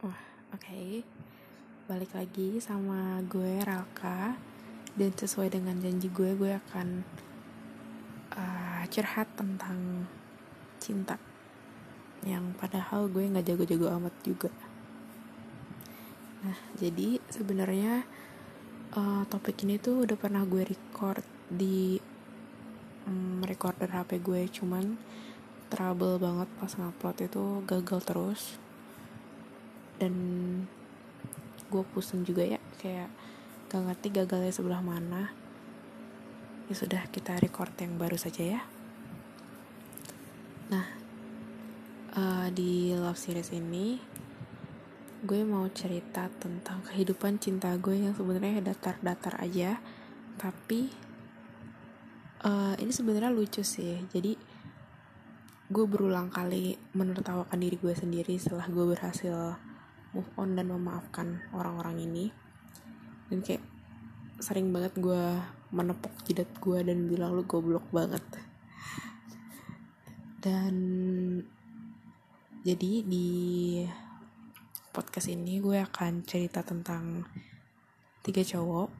Oke, balik lagi sama gue Ralka. Dan sesuai dengan janji gue, gue akan uh, curhat tentang cinta yang padahal gue nggak jago-jago amat juga. Nah, jadi sebenarnya uh, topik ini tuh udah pernah gue record di um, recorder HP gue, cuman trouble banget pas ngupload itu gagal terus dan gue pusing juga ya kayak gak ngerti gagalnya sebelah mana. Ya sudah kita record yang baru saja ya. Nah uh, di love series ini gue mau cerita tentang kehidupan cinta gue yang sebenarnya datar-datar aja. Tapi uh, ini sebenarnya lucu sih. Jadi gue berulang kali menertawakan diri gue sendiri setelah gue berhasil move on dan memaafkan orang-orang ini. Dan kayak sering banget gue menepuk jidat gue dan bilang lu goblok banget. Dan jadi di podcast ini gue akan cerita tentang tiga cowok.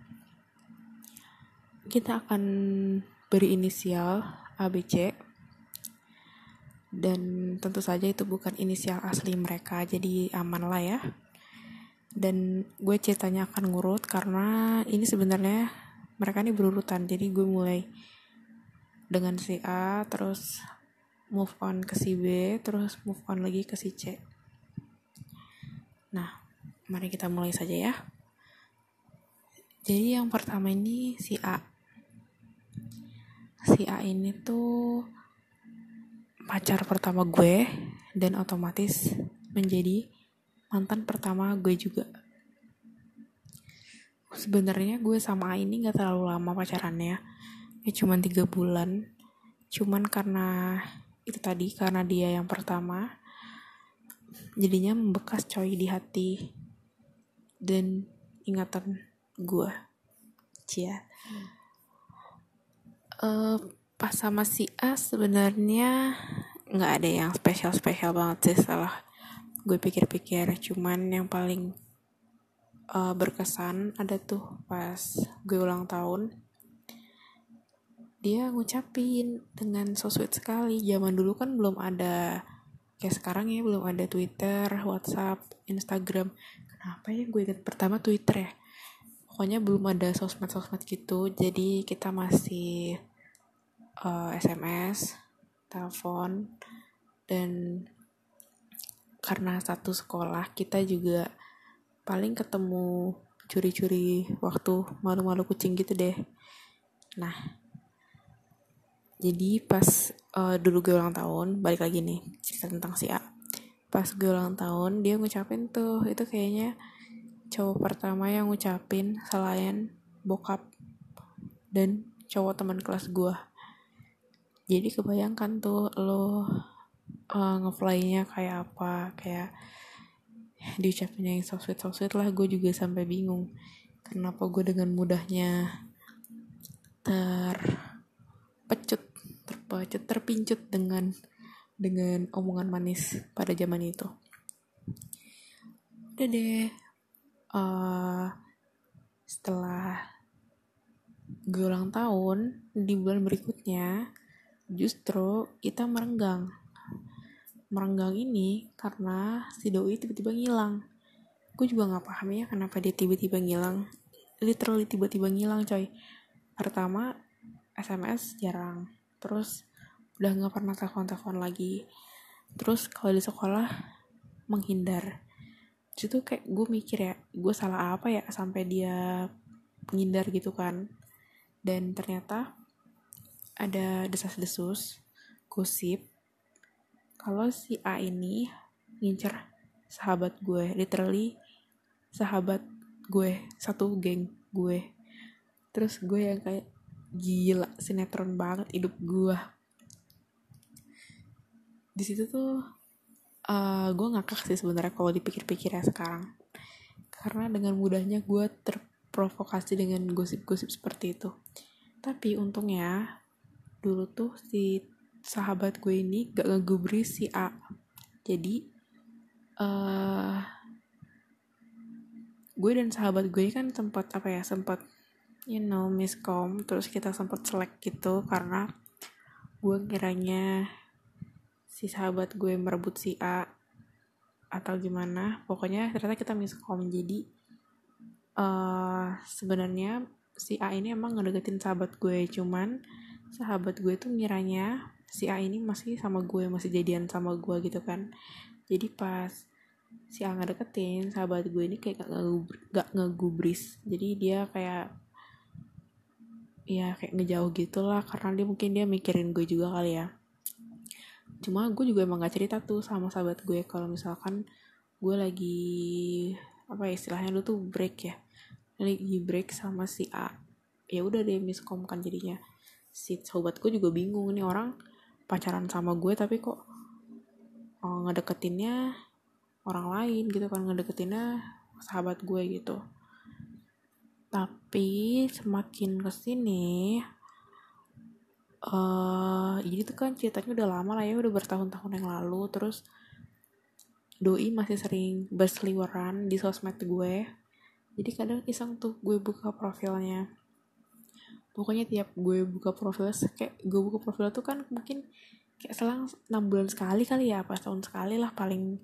Kita akan beri inisial ABC dan tentu saja itu bukan inisial asli mereka jadi aman lah ya. Dan gue ceritanya akan ngurut karena ini sebenarnya mereka ini berurutan jadi gue mulai dengan si A terus move on ke si B terus move on lagi ke si C. Nah mari kita mulai saja ya. Jadi yang pertama ini si A. Si A ini tuh pacar pertama gue dan otomatis menjadi mantan pertama gue juga. Sebenarnya gue sama A ini nggak terlalu lama pacarannya ya. Cuma tiga bulan. Cuman karena itu tadi karena dia yang pertama jadinya membekas coy di hati dan ingatan gue. Cia. Uh, pas sama si A sebenarnya. Nggak ada yang spesial spesial banget sih setelah gue pikir-pikir. Cuman yang paling uh, berkesan ada tuh pas gue ulang tahun. Dia ngucapin dengan so sweet sekali. Zaman dulu kan belum ada kayak sekarang ya belum ada Twitter, WhatsApp, Instagram. Kenapa ya gue inget pertama Twitter ya? Pokoknya belum ada sosmed-sosmed gitu. Jadi kita masih uh, eh, SMS, telepon, dan karena satu sekolah kita juga paling ketemu curi-curi waktu malu-malu kucing gitu deh. Nah, jadi pas uh, dulu gue ulang tahun, balik lagi nih cerita tentang si A. Pas gue ulang tahun, dia ngucapin tuh, itu kayaknya cowok pertama yang ngucapin selain bokap dan cowok teman kelas gue jadi kebayangkan tuh lo uh, ngeflynya kayak apa kayak diucapin yang so sweet so sweet lah gue juga sampai bingung kenapa gue dengan mudahnya terpecut terpecut terpincut dengan dengan omongan manis pada zaman itu. Udah deh uh, setelah gue ulang tahun di bulan berikutnya justru kita merenggang. Merenggang ini karena si doi tiba-tiba ngilang. Gue juga nggak paham ya kenapa dia tiba-tiba ngilang. Literally tiba-tiba ngilang coy. Pertama SMS jarang. Terus udah nggak pernah telepon-telepon lagi. Terus kalau di sekolah menghindar. Itu kayak gue mikir ya gue salah apa ya sampai dia menghindar gitu kan. Dan ternyata ada desas-desus gosip. Kalau si A ini ngincer sahabat gue literally sahabat gue satu geng gue. Terus gue yang kayak gila sinetron banget hidup gue di situ tuh uh, gue ngakak sih sebenarnya kalau dipikir-pikir ya sekarang. Karena dengan mudahnya gue terprovokasi dengan gosip-gosip seperti itu. Tapi untungnya dulu tuh si sahabat gue ini gak ngegubris si A. Jadi uh, gue dan sahabat gue kan sempat apa ya sempat you know miskom terus kita sempat selek gitu karena gue kiranya si sahabat gue merebut si A atau gimana. Pokoknya ternyata kita miskom. Jadi uh, sebenarnya si A ini emang ngedeketin sahabat gue cuman sahabat gue tuh ngiranya si A ini masih sama gue masih jadian sama gue gitu kan. Jadi pas si A ngedeketin sahabat gue ini kayak gak ngegubris jadi dia kayak ya kayak ngejauh gitu lah karena dia mungkin dia mikirin gue juga kali ya. Cuma gue juga emang gak cerita tuh sama sahabat gue. Kalau misalkan gue lagi apa ya istilahnya lu tuh break ya. Lagi break sama si A ya udah deh miskom kan jadinya si sahabat gue juga bingung nih orang pacaran sama gue tapi kok oh, ngedeketinnya orang lain gitu kan ngedeketinnya sahabat gue gitu. Tapi semakin ke sini uh, jadi tuh kan ceritanya udah lama lah ya udah bertahun-tahun yang lalu terus doi masih sering berseliweran di sosmed gue. Jadi kadang iseng tuh gue buka profilnya pokoknya tiap gue buka profil kayak gue buka profil tuh kan mungkin kayak selang 6 bulan sekali kali ya apa tahun sekali lah paling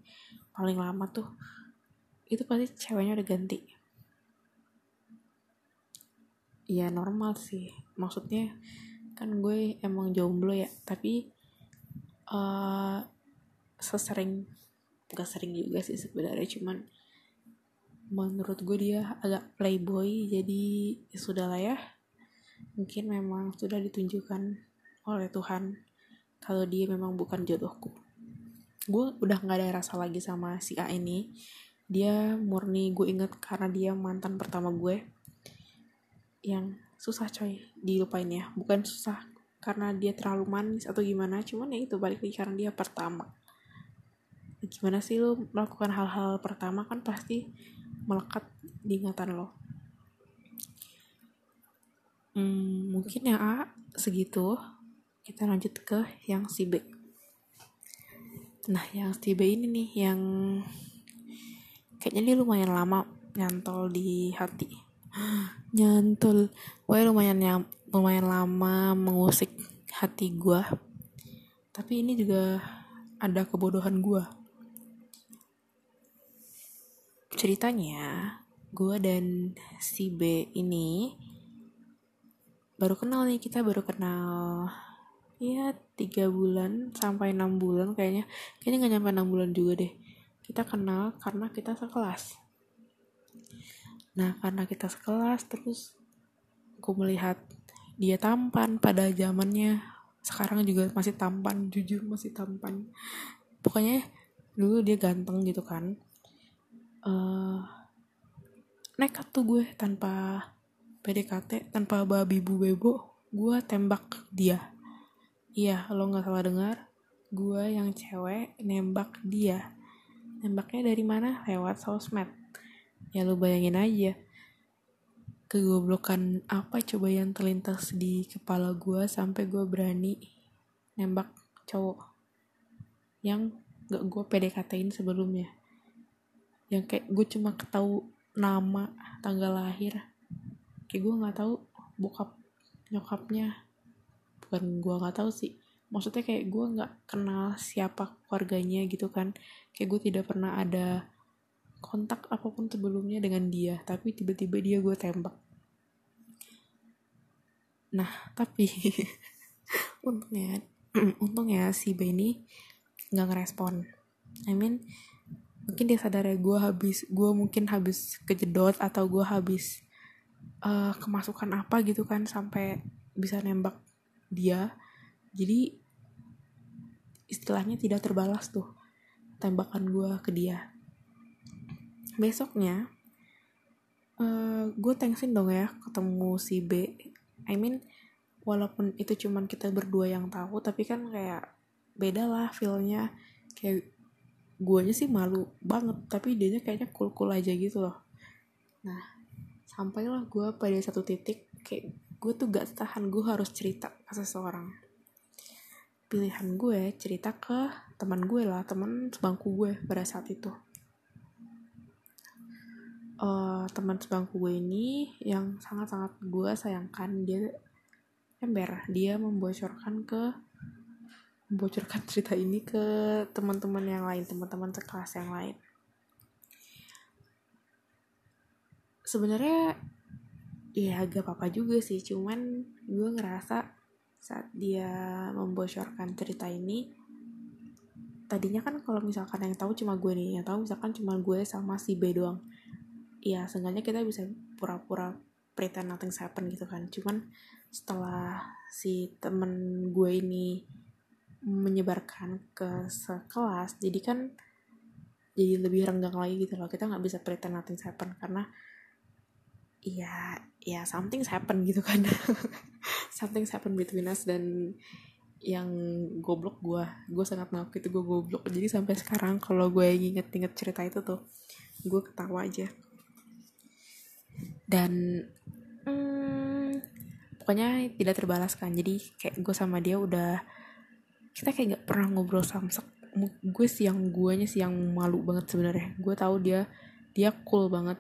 paling lama tuh. Itu pasti ceweknya udah ganti. Ya normal sih. Maksudnya kan gue emang jomblo ya tapi uh, sesering gak sering juga sih sebenarnya cuman menurut gue dia agak playboy jadi ya sudah lah ya mungkin memang sudah ditunjukkan oleh Tuhan kalau dia memang bukan jodohku. Gue udah nggak ada rasa lagi sama si A ini. Dia murni gue inget karena dia mantan pertama gue. Yang susah coy dilupain ya. Bukan susah karena dia terlalu manis atau gimana cuman ya itu balik lagi karena dia pertama. Gimana sih lo melakukan hal-hal pertama kan pasti melekat di ingatan lo hmm, mungkin yang A segitu. Kita lanjut ke yang si B. Nah yang si B ini nih yang kayaknya dia lumayan lama nyantol di hati. Nyantol. Gue lumayan yang lumayan lama mengusik hati gue tapi ini juga ada kebodohan gue ceritanya gue dan si B ini baru kenal nih kita baru kenal ya tiga bulan sampai enam bulan kayaknya. Kayaknya nggak nyampe enam bulan juga deh. Kita kenal karena kita sekelas. Nah karena kita sekelas terus aku melihat dia tampan pada zamannya. Sekarang juga masih tampan jujur masih tampan. Pokoknya dulu dia ganteng gitu kan. Uh, nekat tuh gue tanpa PDKT tanpa babi bu bebo gue tembak dia. Iya lo nggak salah dengar. Gue yang cewek nembak dia. Nembaknya dari mana? Lewat sosmed. Ya lu bayangin aja. Kegoblokan apa coba yang terlintas di kepala gue sampai gue berani nembak cowok yang gak gue PDKT-in sebelumnya? Yang kayak gue cuma ketahu nama tanggal lahir kayak gue nggak tahu bokap nyokapnya bukan gue nggak tahu sih. Maksudnya kayak gue nggak kenal siapa keluarganya gitu kan. Kayak gue tidak pernah ada kontak apa pun sebelumnya dengan dia tapi tiba-tiba dia gue tembak. Nah tapi untungnya untungnya si Benny nggak ngerespon. I mean mungkin dia sadar ya gue habis gue mungkin habis kejedot atau gue habis uh, kemasukan apa gitu kan sampai bisa nembak dia. Jadi istilahnya tidak terbalas tuh tembakan gue ke dia. Besoknya uh, eh, gue thanksin dong ya ketemu si B. I mean walaupun itu cuman kita berdua yang tahu tapi kan kayak beda lah feelnya. Kayak guanya sih malu banget tapi dia kayaknya cool cool aja gitu loh. Nah sampailah gue pada satu titik kayak gue tuh gak tahan gue harus cerita ke seseorang. Pilihan gue cerita ke teman gue lah teman sebangku gue pada saat itu. Uh, teman sebangku gue ini yang sangat-sangat gue sayangkan dia ember dia membocorkan ke membocorkan cerita ini ke teman-teman yang lain teman-teman sekelas yang lain sebenarnya ya agak apa-apa juga sih. Cuman gue ngerasa saat dia membocorkan cerita ini tadinya kan kalau misalkan yang tahu cuma gue nih yang tahu misalkan cuma gue sama si B doang. Ya seenggaknya kita bisa pura-pura pretend nothing happen gitu kan. Cuman setelah si temen gue ini menyebarkan ke sekelas jadi kan jadi lebih renggang lagi gitu loh. Kita nggak bisa pretend nothing happen karena ya ya something happen gitu kan. Something happen between us dan yang goblok gue gue sangat ngakui itu gue goblok. Jadi sampai sekarang kalau gue inget-inget cerita itu tuh gue ketawa aja. Dan hmm, pokoknya tidak terbalaskan jadi kayak gue sama dia udah kita kayak gak pernah ngobrol samsek gue sih yang guanya sih yang malu banget sebenarnya. Gue tahu dia dia cool banget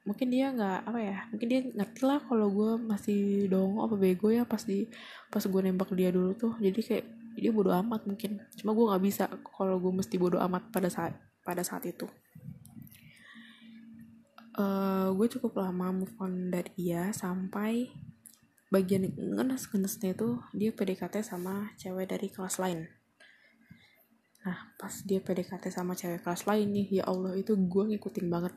mungkin dia nggak apa ya mungkin dia ngerti lah kalau gue masih dong apa bego ya pas di pas gue nembak dia dulu tuh. Jadi kayak dia bodoh amat mungkin. Cuma gue nggak bisa kalau gue mesti bodoh amat pada saat pada saat itu. Uh, gue cukup lama move on dari dia sampai bagian ngenes-ngenesnya itu dia PDKT sama cewek dari kelas lain. Nah pas dia PDKT sama cewek kelas lain nih ya Allah itu gue ngikutin banget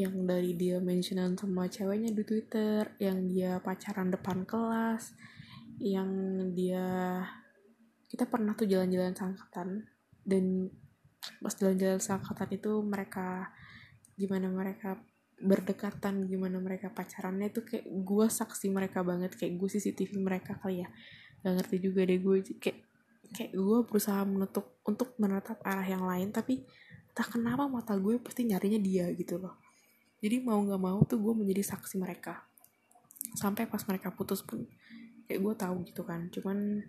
yang dari dia mentionan sama ceweknya di Twitter, yang dia pacaran depan kelas, yang dia kita pernah tuh jalan-jalan sangkatan dan pas jalan-jalan sangkatan itu mereka gimana mereka berdekatan gimana mereka pacarannya itu kayak gue saksi mereka banget kayak gue CCTV mereka kali ya. Gak ngerti juga deh gue kayak kayak gue berusaha menutup untuk menatap arah yang lain tapi tak kenapa mata gue pasti nyarinya dia gitu loh jadi mau nggak mau tuh gue menjadi saksi mereka. Sampai pas mereka putus pun kayak gue tahu gitu kan. Cuman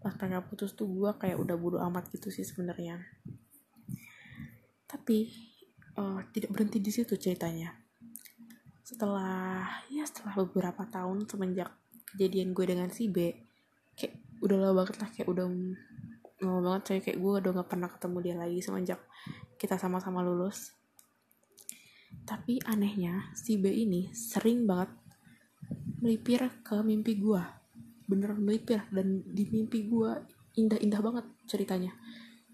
pas mereka putus tuh gue kayak udah bodo amat gitu sih sebenarnya. Tapi uh, tidak berhenti di situ ceritanya. Setelah ya setelah beberapa tahun semenjak kejadian gue dengan si B kayak udah lama banget lah kayak udah lama banget saya kayak gue udah gak pernah ketemu dia lagi semenjak kita sama-sama lulus tapi anehnya si B ini sering banget melipir ke mimpi gue bener melipir dan di mimpi gue indah-indah banget ceritanya.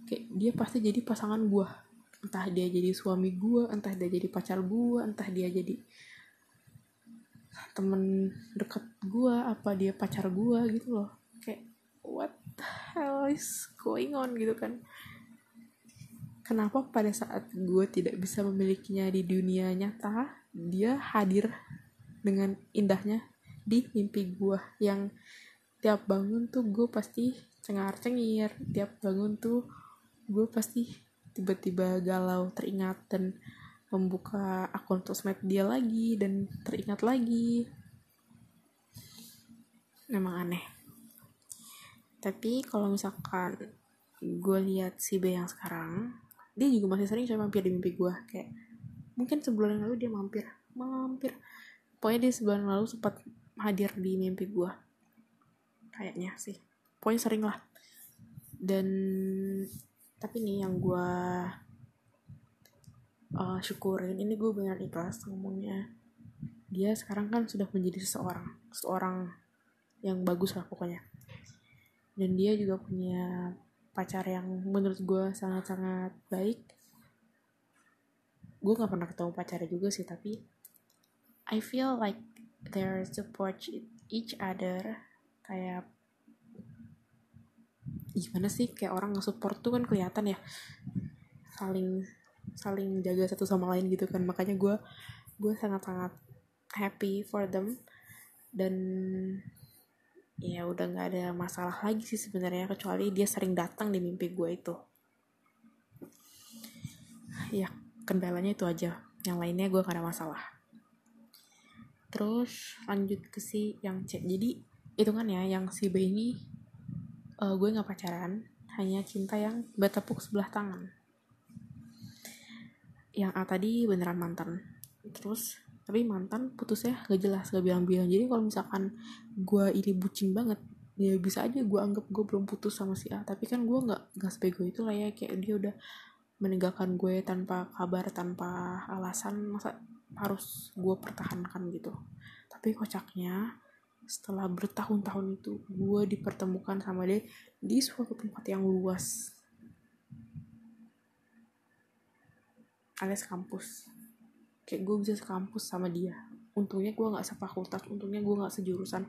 Kayak dia pasti jadi pasangan gue entah dia jadi suami gue entah dia jadi pacar gue entah dia jadi temen deket gue apa dia pacar gue gitu loh. Kayak what the hell is going on gitu kan kenapa pada saat gue tidak bisa memilikinya di dunia nyata dia hadir dengan indahnya di mimpi gue yang tiap bangun tuh gue pasti cengar cengir tiap bangun tuh gue pasti tiba-tiba galau teringat dan membuka akun sosmed dia lagi dan teringat lagi. Memang aneh. Tapi kalau misalkan gue lihat si B yang sekarang dia juga masih sering coba mampir di mimpi gue kayak mungkin sebulan yang lalu dia mampir mampir. Pokoknya dia sebulan lalu sempat hadir di mimpi gue kayaknya sih. Pokoknya sering lah. Dan tapi nih yang gue uh, syukurin ini gue benar ikhlas ngomongnya. Dia sekarang kan sudah menjadi seseorang seseorang yang bagus lah pokoknya. Dan dia juga punya pacar yang menurut gue sangat-sangat baik gue nggak pernah ketemu pacarnya juga sih tapi I feel like they support each other kayak gimana sih? Kayak orang nge-support tuh kan kelihatan ya. Saling saling jaga satu sama lain gitu kan. Makanya gue gue sangat-sangat happy for them. Dan ya udah nggak ada masalah lagi sih sebenarnya kecuali dia sering datang di mimpi gue itu. Ya kendalanya itu aja. Yang lainnya gue gak ada masalah. Terus lanjut ke si yang C. Jadi itu kan ya yang si B ini uh, gue nggak pacaran hanya cinta yang bertepuk sebelah tangan. Yang A tadi beneran mantan. Terus tapi mantan putusnya gak jelas gak bilang-bilang. Jadi kalau misalkan gue ini bucin banget ya bisa aja gue anggap gue belum putus sama si A. Tapi kan gue nggak nggak sebego itu lah ya kayak dia udah meninggalkan gue tanpa kabar tanpa alasan masa harus gue pertahankan gitu. Tapi kocaknya setelah bertahun-tahun itu gue dipertemukan sama dia di suatu tempat yang luas. Alias kampus kayak gue bisa sekampus sama dia. Untungnya gue nggak sefakultas untungnya gue nggak sejurusan.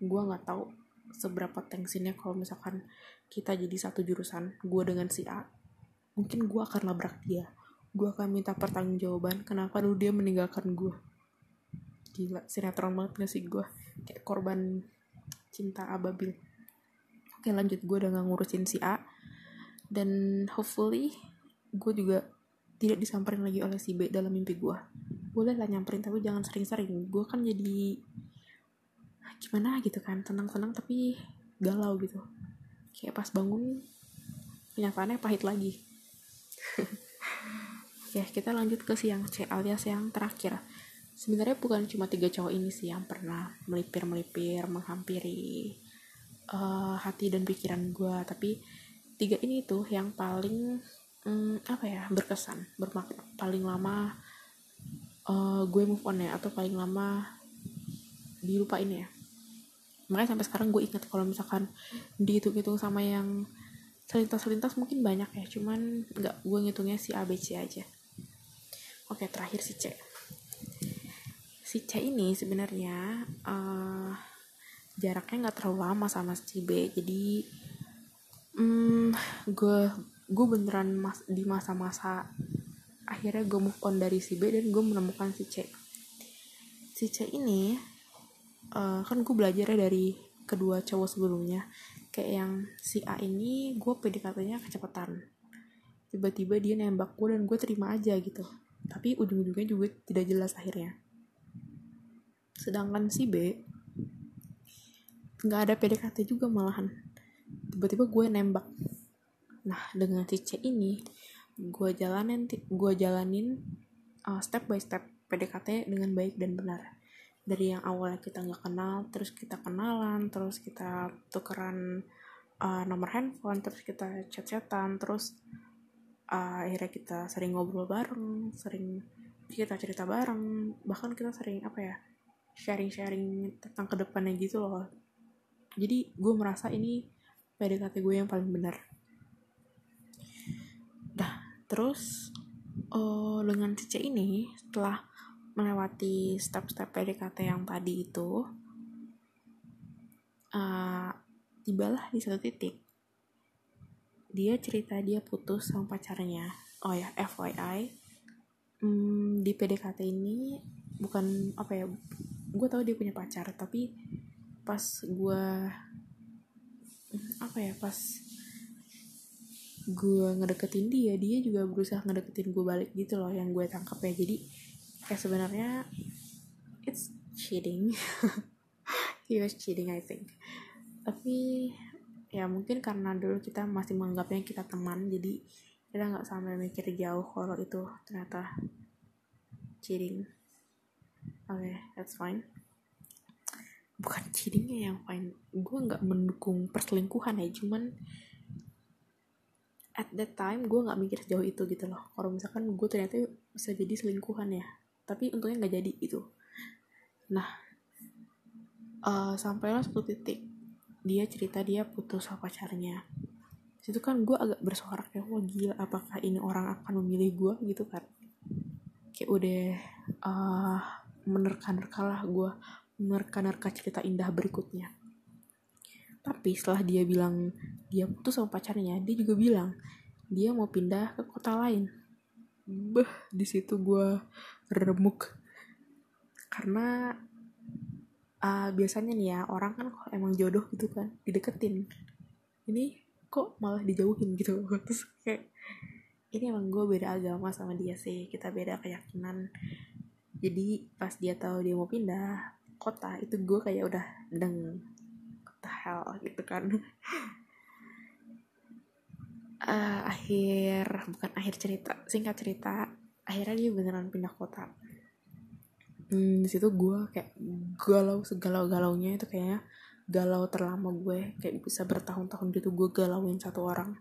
Gue nggak tahu seberapa tensinya kalau misalkan kita jadi satu jurusan gue dengan si A. Mungkin gue akan labrak dia. Gue akan minta pertanggungjawaban kenapa dulu dia meninggalkan gue gila sinetron banget gak sih gue kayak korban cinta ababil. Oke lanjut. Gue udah gak ngurusin si A. Dan hopefully gue juga tidak disamperin lagi oleh si B dalam mimpi gue boleh lah nyamperin tapi jangan sering-sering. Gue kan jadi gimana gitu kan tenang-tenang tapi galau gitu. Kayak pas bangun kenyataannya pahit lagi. Ya kita lanjut ke siang C alias yang terakhir. Sebenarnya bukan cuma tiga cowok ini sih yang pernah melipir-melipir menghampiri uh, hati dan pikiran gue tapi tiga ini tuh yang paling um, apa ya berkesan bermakna paling lama uh, gue move on ya atau paling lama dilupain ya. Makanya sampai sekarang gue inget kalau misalkan dihitung-hitung sama yang selintas-selintas mungkin banyak ya cuman nggak gue ngitungnya si ABC aja. Oke terakhir si C. Si C ini sebenarnya uh, jaraknya nggak terlalu lama sama si B jadi um, gue gue beneran mas, di masa-masa akhirnya gue move on dari si B dan gue menemukan si C. Si C ini uh, kan gue belajar ya dari kedua cowok sebelumnya. Kayak yang si A ini gue PDKT-nya kecepatan. Tiba-tiba dia nembak gue dan gue terima aja gitu. Tapi ujung-ujungnya juga tidak jelas akhirnya. Sedangkan si B nggak ada PDKT juga malahan. Tiba-tiba gue nembak nah dengan si C ini gue jalanin gue jalanin uh, step by step PDKT dengan baik dan benar. Dari yang awalnya kita nggak kenal terus kita kenalan terus kita tukeran uh, nomor handphone terus kita chat-chatan terus uh, akhirnya kita sering ngobrol bareng sering kita cerita bareng bahkan kita sering apa ya sharing-sharing tentang ke depannya gitu loh. Jadi gue merasa ini PDKT gue yang paling benar terus uh, dengan Cice ini setelah melewati step-step PDKT yang tadi itu uh, tibalah di satu titik. Dia cerita dia putus sama pacarnya. Oh ya FYI hmm, di PDKT ini bukan apa ya gue tahu dia punya pacar tapi pas gue apa ya pas gue ngedeketin dia dia juga berusaha ngedeketin gue balik gitu loh yang gue tangkap ya jadi kayak sebenarnya it's cheating. He was cheating I think. Tapi ya mungkin karena dulu kita masih menganggapnya kita teman jadi kita nggak sampai mikir jauh kalau itu ternyata cheating. Oke okay, that's fine. Bukan cheatingnya yang fine. Gue nggak mendukung perselingkuhan ya cuman at that time gue nggak mikir jauh itu gitu loh. Kalau misalkan gue ternyata bisa jadi selingkuhan ya. Tapi untungnya nggak jadi itu nah uh, sampailah satu titik. Dia cerita dia putus sama pacarnya. Situ kan gue agak bersorak ya wah gila apakah ini orang akan memilih gue gitu kan. Kayak udah uh, menerka-nerka lah gue menerka-nerka cerita indah berikutnya. Tapi setelah dia bilang dia putus sama pacarnya. Dia juga bilang dia mau pindah ke kota lain. Beh di situ gue remuk. Karena uh, biasanya nih ya orang kan kalau emang jodoh gitu kan dideketin. Ini kok malah dijauhin gitu terus kayak ini emang gue beda agama sama dia sih kita beda keyakinan. Jadi pas dia tahu dia mau pindah kota itu gue kayak udah deng kota hell? Gitu kan uh, akhir bukan akhir cerita singkat cerita. Akhirnya dia beneran pindah kota. Hmm, di situ gue kayak galau segalau galaunya itu kayaknya galau terlama gue. Kayak bisa bertahun-tahun gitu gue galauin satu orang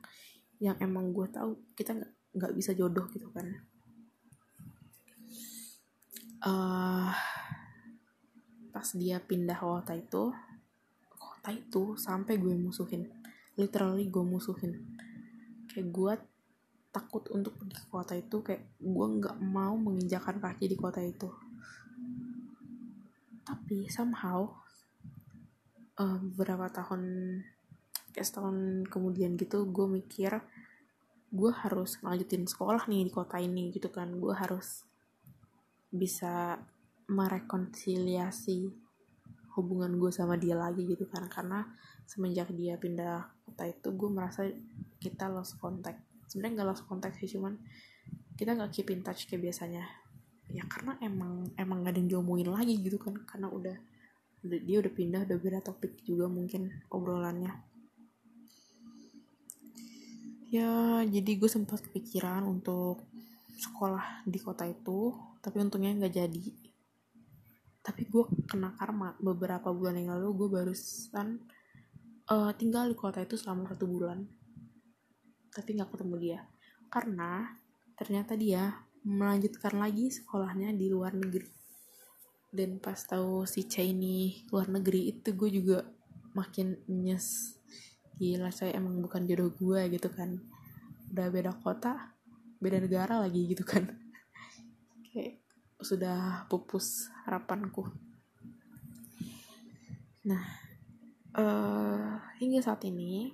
yang emang gue tahu kita nggak bisa jodoh gitu kan. Uh, pas dia pindah kota itu kota itu sampai gue musuhin. Literally gue musuhin kayak gue takut untuk pergi ke kota itu kayak gue nggak mau menginjakan kaki di kota itu. Tapi somehow uh, beberapa tahun kayak setahun kemudian gitu gue mikir gue harus lanjutin sekolah nih di kota ini gitu kan. Gue harus bisa merekonsiliasi hubungan gue sama dia lagi gitu kan. Karena semenjak dia pindah kota itu gue merasa kita lost contact. Sebenarnya nggak lost contact sih cuman kita nggak keep in touch kayak biasanya. Ya karena emang emang gak ada yang diomongin lagi gitu kan karena udah, udah dia udah pindah udah beda topik juga mungkin obrolannya. Ya jadi gue sempat kepikiran untuk sekolah di kota itu tapi untungnya nggak jadi. Tapi gue kena karma beberapa bulan yang lalu gue barusan uh, tinggal di kota itu selama satu bulan. Tapi nggak ketemu dia. Karena ternyata dia melanjutkan lagi sekolahnya di luar negeri. Dan pas tahu si Cai ini luar negeri itu gue juga makin nyes. Gila saya emang bukan jodoh gue gitu kan. Udah beda kota beda negara lagi gitu kan. Kayak sudah pupus harapanku. Nah uh, hingga saat ini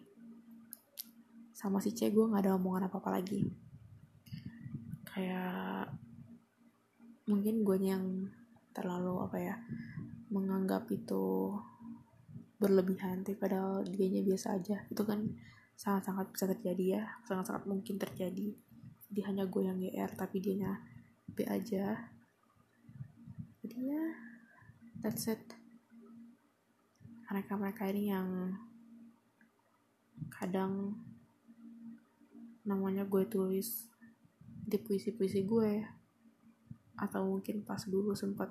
sama si C gue nggak ada omongan apa apa lagi. Kayak mungkin gue yang terlalu apa ya menganggap itu berlebihan tapi padahal dianya biasa aja. Itu kan sangat-sangat bisa terjadi ya sangat-sangat mungkin terjadi. Jadi hanya gue yang GR tapi dianya B aja. Jadi ya that's it mereka-mereka ini yang kadang namanya gue tulis di puisi-puisi gue. Atau mungkin pas dulu sempat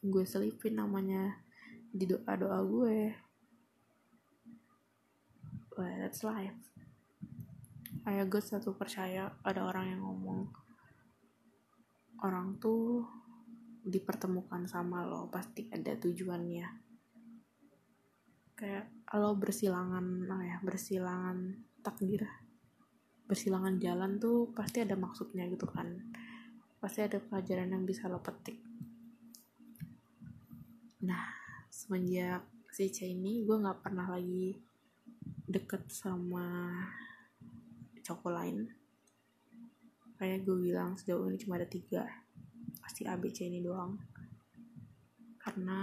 gue selipin namanya di doa-doa gue. Well that's life. Kayak gue satu percaya ada orang yang ngomong orang tuh dipertemukan sama lo pasti ada tujuannya kayak lo bersilangan apa ya bersilangan takdir bersilangan jalan tuh pasti ada maksudnya gitu kan. Pasti ada pelajaran yang bisa lo petik. Nah semenjak si C ini gue nggak pernah lagi deket sama cowok lain. Kayak gue bilang sejauh ini cuma ada tiga. Pasti ABC ini doang. Karena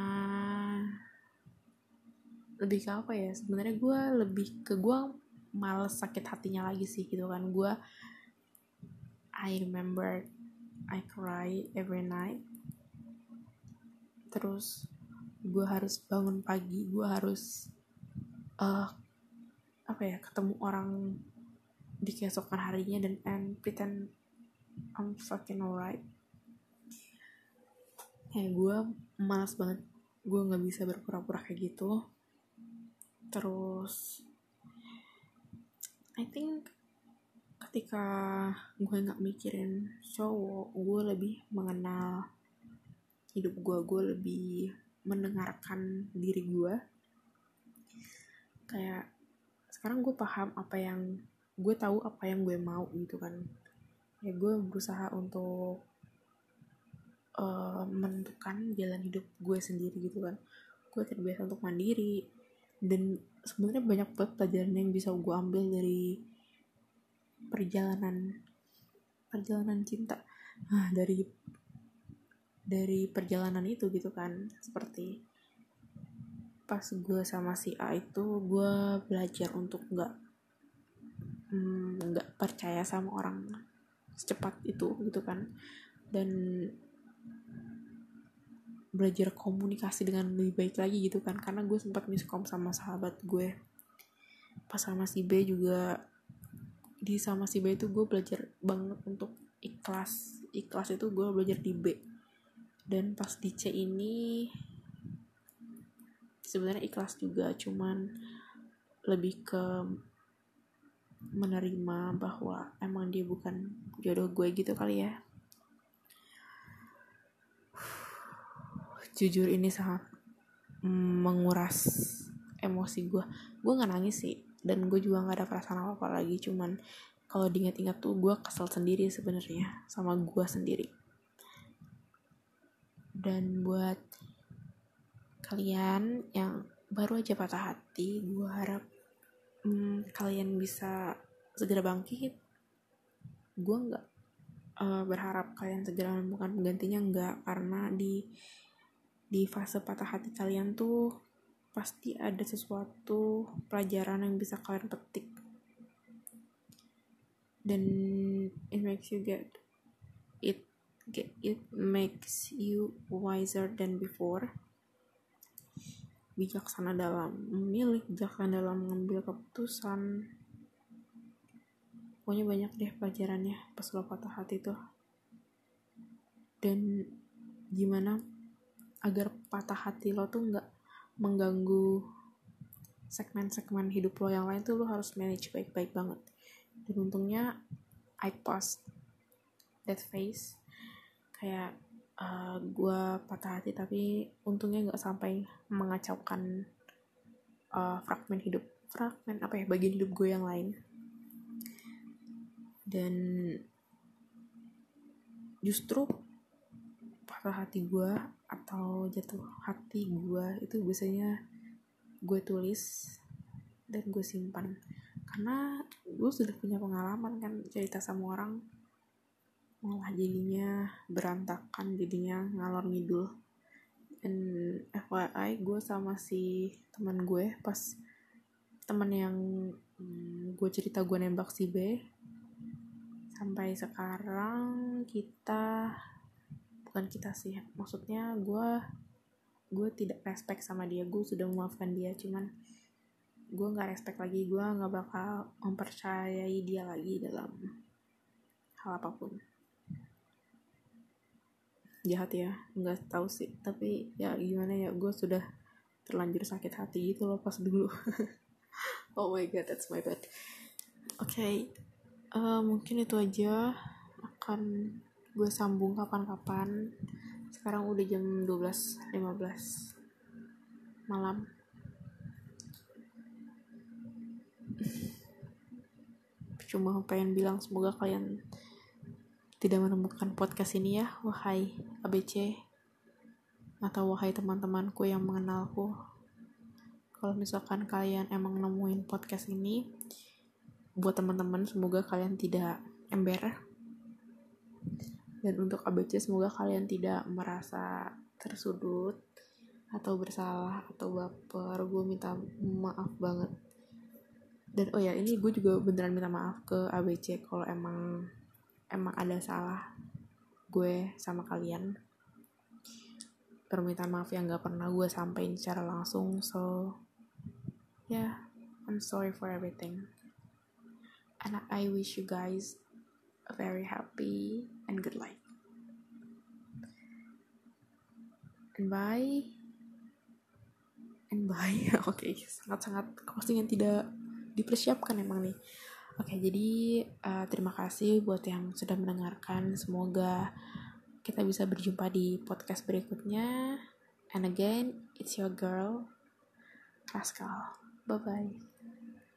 lebih ke apa ya? Sebenarnya gue lebih ke gue males sakit hatinya lagi sih gitu kan. Gue I remember I cry every night. Terus gue harus bangun pagi gue harus uh, apa ya ketemu orang di keesokan harinya dan and pretend I'm fucking alright. Ya gue malas banget. Gue nggak bisa berpura-pura kayak gitu terus I think ketika gue nggak mikirin cowok gue lebih mengenal hidup gue gue lebih mendengarkan diri gue. Kayak sekarang gue paham apa yang gue tahu apa yang gue mau gitu kan. Ya gue berusaha untuk uh, menentukan jalan hidup gue sendiri gitu kan. Gue terbiasa untuk mandiri dan sebenarnya banyak banget pelajaran yang bisa gue ambil dari perjalanan perjalanan cinta. Nah, dari dari perjalanan itu gitu kan seperti pas gue sama si A itu gue belajar untuk nggak mm, nggak hmm, percaya sama orang secepat itu gitu kan. Dan belajar komunikasi dengan lebih baik lagi gitu kan. Karena gue sempat miskom sama sahabat gue. Pas sama si B juga di sama si B itu gue belajar banget untuk ikhlas. Ikhlas itu gue belajar di B. Dan pas di C ini sebenarnya ikhlas juga cuman lebih ke menerima bahwa emang dia bukan jodoh gue gitu kali ya jujur ini sangat menguras emosi gue gue nggak nangis sih dan gue juga nggak ada perasaan apa apa lagi. Cuman kalau diingat-ingat tuh gue kesel sendiri sebenarnya sama gue sendiri. Dan buat kalian yang baru aja patah hati gue harap hmm, kalian bisa segera bangkit. Gue nggak uh, berharap kalian segera menemukan penggantinya nggak. Karena di di fase patah hati kalian tuh pasti ada sesuatu pelajaran yang bisa kalian petik. Dan it makes you get it get it makes you wiser than before. Bijaksana dalam memilih bijaksana dalam mengambil keputusan. Pokoknya banyak deh pelajarannya pas lo patah hati tuh. Dan gimana agar patah hati lo tuh nggak mengganggu segmen-segmen hidup lo yang lain tuh lo harus manage baik-baik banget. Dan untungnya I passed that phase kayak uh, eh, gue patah hati tapi untungnya nggak sampai mengacaukan uh, fragmen hidup fragmen apa ya bagian hidup gue yang lain. Dan justru patah hati gue atau jatuh hati gue itu biasanya gue tulis dan gue simpan. Karena gue sudah punya pengalaman kan cerita sama orang malah jadinya berantakan jadinya ngalor ngidul. Dan FYI gue sama si teman gue pas teman yang hmm, gue cerita gue nembak si B sampai sekarang kita bukan kita sih. Maksudnya gue gue tidak respect sama dia. Gue sudah memaafkan dia cuman gue nggak respect lagi. Gue nggak bakal mempercayai dia lagi dalam hal apa pun. Jahat ya nggak tahu sih. Tapi ya gimana ya gue sudah terlanjur sakit hati gitu loh pas dulu. Oh my god that's my bad. Oke okay. uh, mungkin itu aja. Akan gue sambung kapan-kapan. Sekarang udah jam 12.15 malam. Cuma pengen bilang semoga kalian tidak menemukan podcast ini ya wahai ABC atau wahai teman-temanku yang mengenalku. Kalau misalkan kalian emang nemuin podcast ini buat teman-teman semoga kalian tidak ember dan untuk ABC semoga kalian tidak merasa tersudut atau bersalah atau baper. Gue minta maaf banget. Dan oh ya ini gue juga beneran minta maaf ke ABC kalau emang emang ada salah gue sama kalian. Permintaan maaf yang gak pernah gue sampaikan secara langsung so yeah I'm sorry for everything. And I wish you guys a very happy and good life. And bye. And bye. Oke, okay, sangat-sangat closing yang tidak dipersiapkan emang nih. Oke, okay, jadi uh, terima kasih buat yang sudah mendengarkan. Semoga kita bisa berjumpa di podcast berikutnya. And again, it's your girl, Pascal. Bye-bye.